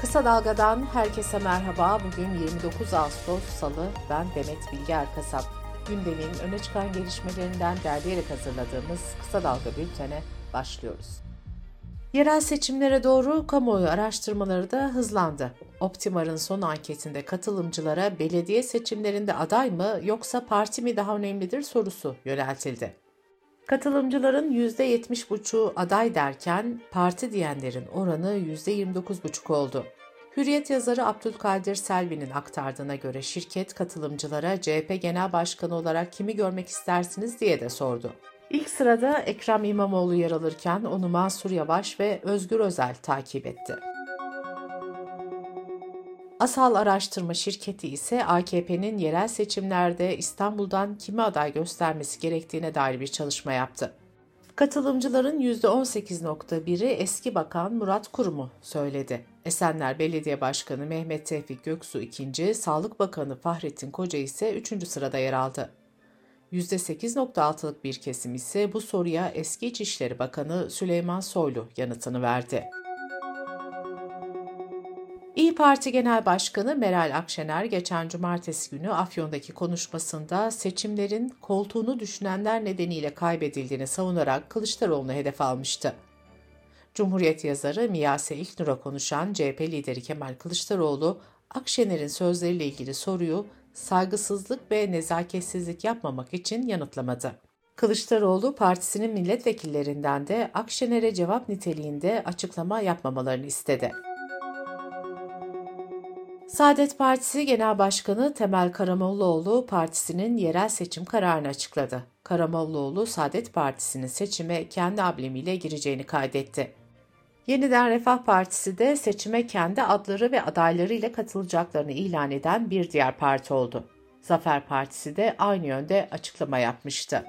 Kısa Dalga'dan herkese merhaba. Bugün 29 Ağustos Salı. Ben Demet Bilge Erkasap. Gündemin öne çıkan gelişmelerinden derleyerek hazırladığımız Kısa Dalga bültene başlıyoruz. Yerel seçimlere doğru kamuoyu araştırmaları da hızlandı. Optimar'ın son anketinde katılımcılara belediye seçimlerinde aday mı yoksa parti mi daha önemlidir sorusu yöneltildi. Katılımcıların %70,5'u aday derken parti diyenlerin oranı %29,5 oldu. Hürriyet yazarı Abdülkadir Selvi'nin aktardığına göre şirket katılımcılara CHP Genel Başkanı olarak kimi görmek istersiniz diye de sordu. İlk sırada Ekrem İmamoğlu yer alırken onu Mansur Yavaş ve Özgür Özel takip etti. Asal Araştırma Şirketi ise AKP'nin yerel seçimlerde İstanbul'dan kimi aday göstermesi gerektiğine dair bir çalışma yaptı. Katılımcıların %18.1'i eski bakan Murat Kurum'u söyledi. Esenler Belediye Başkanı Mehmet Tevfik Göksu ikinci, Sağlık Bakanı Fahrettin Koca ise üçüncü sırada yer aldı. %8.6'lık bir kesim ise bu soruya eski İçişleri Bakanı Süleyman Soylu yanıtını verdi. Parti Genel Başkanı Meral Akşener geçen cumartesi günü Afyon'daki konuşmasında seçimlerin koltuğunu düşünenler nedeniyle kaybedildiğini savunarak Kılıçdaroğlu'nu hedef almıştı. Cumhuriyet yazarı Miyase İlknur'a konuşan CHP lideri Kemal Kılıçdaroğlu, Akşener'in sözleriyle ilgili soruyu saygısızlık ve nezaketsizlik yapmamak için yanıtlamadı. Kılıçdaroğlu partisinin milletvekillerinden de Akşener'e cevap niteliğinde açıklama yapmamalarını istedi. Saadet Partisi Genel Başkanı Temel Karamollaoğlu partisinin yerel seçim kararını açıkladı. Karamollaoğlu Saadet Partisi'nin seçime kendi ablemiyle gireceğini kaydetti. Yeniden Refah Partisi de seçime kendi adları ve adaylarıyla katılacaklarını ilan eden bir diğer parti oldu. Zafer Partisi de aynı yönde açıklama yapmıştı.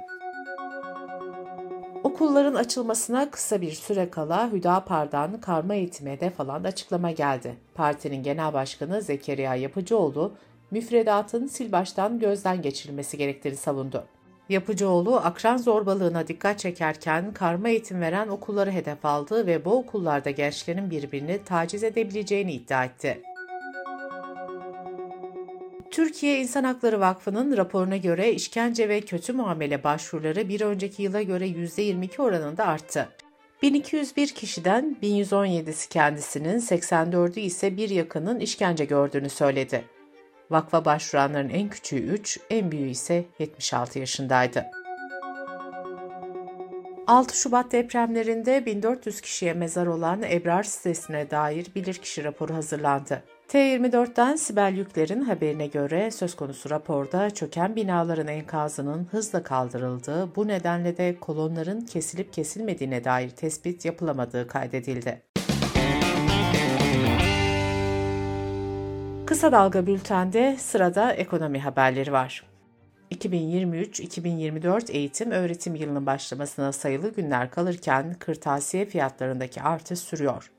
Okulların açılmasına kısa bir süre kala Hüdapar'dan karma eğitime hedef alan açıklama geldi. Partinin genel başkanı Zekeriya Yapıcıoğlu, müfredatın sil baştan gözden geçirilmesi gerektiğini savundu. Yapıcıoğlu akran zorbalığına dikkat çekerken karma eğitim veren okulları hedef aldı ve bu okullarda gençlerin birbirini taciz edebileceğini iddia etti. Türkiye İnsan Hakları Vakfı'nın raporuna göre işkence ve kötü muamele başvuruları bir önceki yıla göre %22 oranında arttı. 1201 kişiden 1117'si kendisinin, 84'ü ise bir yakının işkence gördüğünü söyledi. Vakfa başvuranların en küçüğü 3, en büyüğü ise 76 yaşındaydı. 6 Şubat depremlerinde 1400 kişiye mezar olan Ebrar sitesine dair bilirkişi raporu hazırlandı. T24'ten Sibel Yükler'in haberine göre söz konusu raporda çöken binaların enkazının hızla kaldırıldığı, bu nedenle de kolonların kesilip kesilmediğine dair tespit yapılamadığı kaydedildi. Kısa Dalga Bülten'de sırada ekonomi haberleri var. 2023-2024 eğitim öğretim yılının başlamasına sayılı günler kalırken kırtasiye fiyatlarındaki artış sürüyor.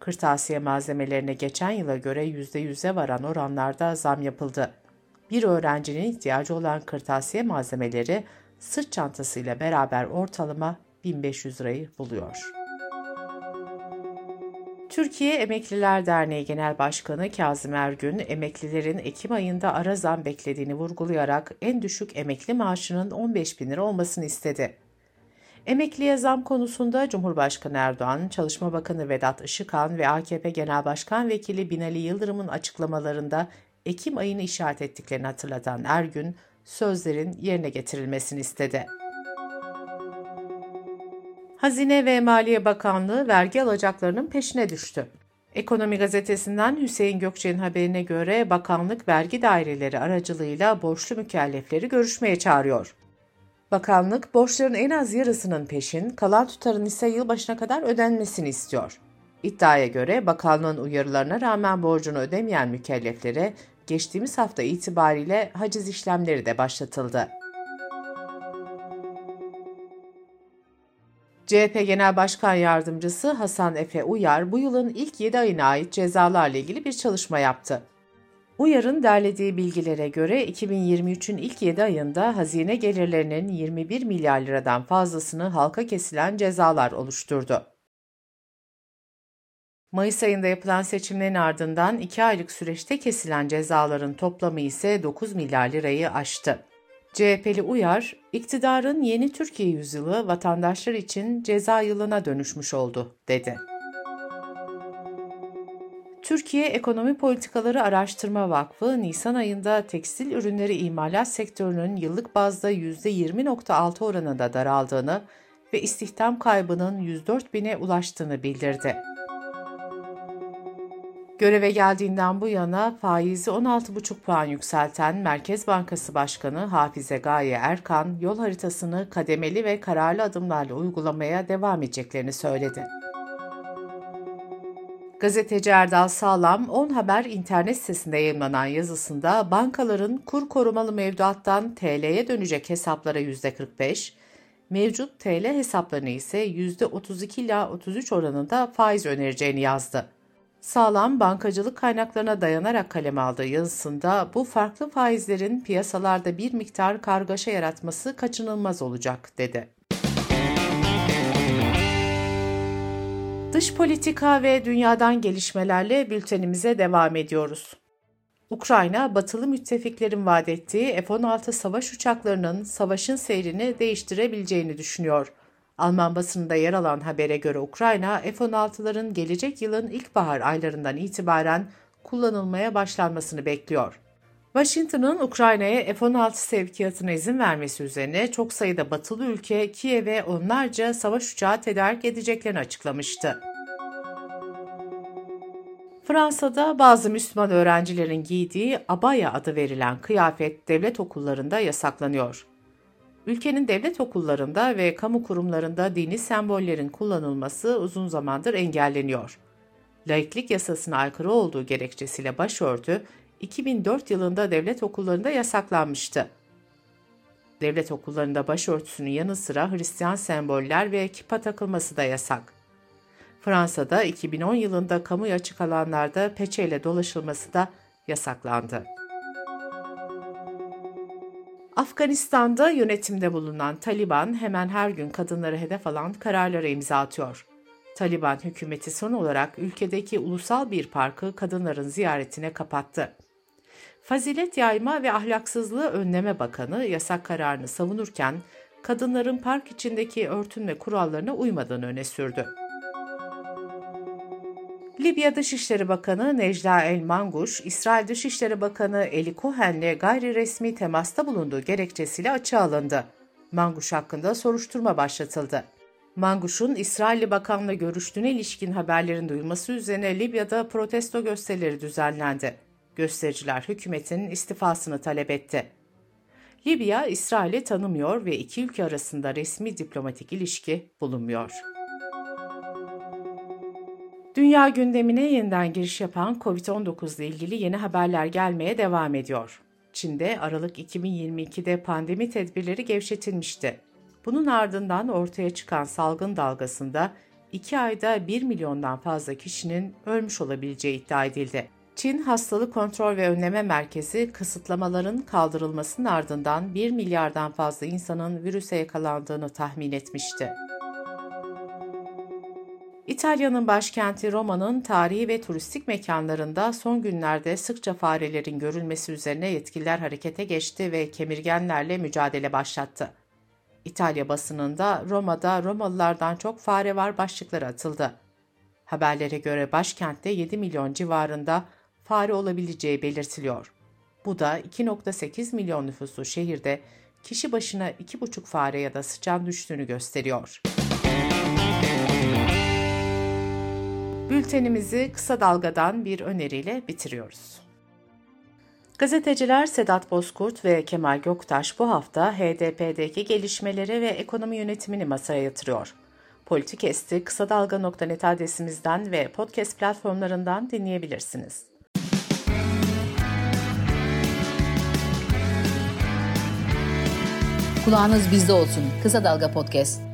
Kırtasiye malzemelerine geçen yıla göre %100'e varan oranlarda zam yapıldı. Bir öğrencinin ihtiyacı olan kırtasiye malzemeleri sırt çantasıyla beraber ortalama 1500 lirayı buluyor. Türkiye Emekliler Derneği Genel Başkanı Kazım Ergün, emeklilerin Ekim ayında ara zam beklediğini vurgulayarak en düşük emekli maaşının 15 bin lira olmasını istedi. Emekliye zam konusunda Cumhurbaşkanı Erdoğan, Çalışma Bakanı Vedat Işıkhan ve AKP Genel Başkan Vekili Binali Yıldırım'ın açıklamalarında Ekim ayını işaret ettiklerini hatırlatan Ergün, sözlerin yerine getirilmesini istedi. Hazine ve Maliye Bakanlığı vergi alacaklarının peşine düştü. Ekonomi gazetesinden Hüseyin Gökçe'nin haberine göre bakanlık vergi daireleri aracılığıyla borçlu mükellefleri görüşmeye çağırıyor. Bakanlık borçların en az yarısının peşin, kalan tutarın ise yılbaşına kadar ödenmesini istiyor. İddiaya göre bakanlığın uyarılarına rağmen borcunu ödemeyen mükelleflere geçtiğimiz hafta itibariyle haciz işlemleri de başlatıldı. CHP Genel Başkan Yardımcısı Hasan Efe Uyar bu yılın ilk 7 ayına ait cezalarla ilgili bir çalışma yaptı. Uyar'ın derlediği bilgilere göre 2023'ün ilk 7 ayında hazine gelirlerinin 21 milyar liradan fazlasını halka kesilen cezalar oluşturdu. Mayıs ayında yapılan seçimlerin ardından 2 aylık süreçte kesilen cezaların toplamı ise 9 milyar lirayı aştı. CHP'li Uyar, iktidarın yeni Türkiye yüzyılı vatandaşlar için ceza yılına dönüşmüş oldu, dedi. Türkiye Ekonomi Politikaları Araştırma Vakfı, Nisan ayında tekstil ürünleri imalat sektörünün yıllık bazda %20.6 oranında daraldığını ve istihdam kaybının 104 bine ulaştığını bildirdi. Göreve geldiğinden bu yana faizi 16,5 puan yükselten Merkez Bankası Başkanı Hafize Gaye Erkan, yol haritasını kademeli ve kararlı adımlarla uygulamaya devam edeceklerini söyledi. Gazeteci Erdal Sağlam, 10 Haber internet sitesinde yayınlanan yazısında bankaların kur korumalı mevduattan TL'ye dönecek hesaplara %45, mevcut TL hesaplarına ise %32 ila 33 oranında faiz önereceğini yazdı. Sağlam bankacılık kaynaklarına dayanarak kaleme aldığı yazısında bu farklı faizlerin piyasalarda bir miktar kargaşa yaratması kaçınılmaz olacak dedi. Dış politika ve dünyadan gelişmelerle bültenimize devam ediyoruz. Ukrayna, batılı müttefiklerin vaat ettiği F-16 savaş uçaklarının savaşın seyrini değiştirebileceğini düşünüyor. Alman basınında yer alan habere göre Ukrayna, F-16'ların gelecek yılın ilkbahar aylarından itibaren kullanılmaya başlanmasını bekliyor. Washington'ın Ukrayna'ya F-16 sevkiyatına izin vermesi üzerine çok sayıda batılı ülke Kiev'e onlarca savaş uçağı tedarik edeceklerini açıklamıştı. Fransa'da bazı Müslüman öğrencilerin giydiği abaya adı verilen kıyafet devlet okullarında yasaklanıyor. Ülkenin devlet okullarında ve kamu kurumlarında dini sembollerin kullanılması uzun zamandır engelleniyor. Laiklik yasasına aykırı olduğu gerekçesiyle başörtü 2004 yılında devlet okullarında yasaklanmıştı. Devlet okullarında başörtüsünün yanı sıra Hristiyan semboller ve kipa takılması da yasak. Fransa'da 2010 yılında kamuya açık alanlarda peçeyle dolaşılması da yasaklandı. Afganistan'da yönetimde bulunan Taliban hemen her gün kadınları hedef alan kararlara imza atıyor. Taliban hükümeti son olarak ülkedeki ulusal bir parkı kadınların ziyaretine kapattı. Fazilet Yayma ve Ahlaksızlığı Önleme Bakanı yasak kararını savunurken kadınların park içindeki örtünme kurallarına uymadığını öne sürdü. Libya Dışişleri Bakanı Necla El Manguş, İsrail Dışişleri Bakanı Eli Cohen'le gayri resmi temasta bulunduğu gerekçesiyle açığa alındı. Manguş hakkında soruşturma başlatıldı. Manguş'un İsrailli bakanla görüştüğüne ilişkin haberlerin duyulması üzerine Libya'da protesto gösterileri düzenlendi. Göstericiler hükümetin istifasını talep etti. Libya, İsrail'i tanımıyor ve iki ülke arasında resmi diplomatik ilişki bulunmuyor. Dünya gündemine yeniden giriş yapan COVID-19 ile ilgili yeni haberler gelmeye devam ediyor. Çin'de Aralık 2022'de pandemi tedbirleri gevşetilmişti. Bunun ardından ortaya çıkan salgın dalgasında 2 ayda 1 milyondan fazla kişinin ölmüş olabileceği iddia edildi. Çin Hastalık Kontrol ve Önleme Merkezi kısıtlamaların kaldırılmasının ardından 1 milyardan fazla insanın virüse yakalandığını tahmin etmişti. İtalya'nın başkenti Roma'nın tarihi ve turistik mekanlarında son günlerde sıkça farelerin görülmesi üzerine yetkililer harekete geçti ve kemirgenlerle mücadele başlattı. İtalya basınında Roma'da Romalılardan çok fare var başlıkları atıldı. Haberlere göre başkentte 7 milyon civarında fare olabileceği belirtiliyor. Bu da 2.8 milyon nüfuslu şehirde kişi başına 2,5 fare ya da sıçan düştüğünü gösteriyor. Bültenimizi kısa dalgadan bir öneriyle bitiriyoruz. Gazeteciler Sedat Bozkurt ve Kemal Göktaş bu hafta HDP'deki gelişmeleri ve ekonomi yönetimini masaya yatırıyor. Politikest'i kısa dalga.net adresimizden ve podcast platformlarından dinleyebilirsiniz. Kulağınız bizde olsun. Kısa Dalga Podcast.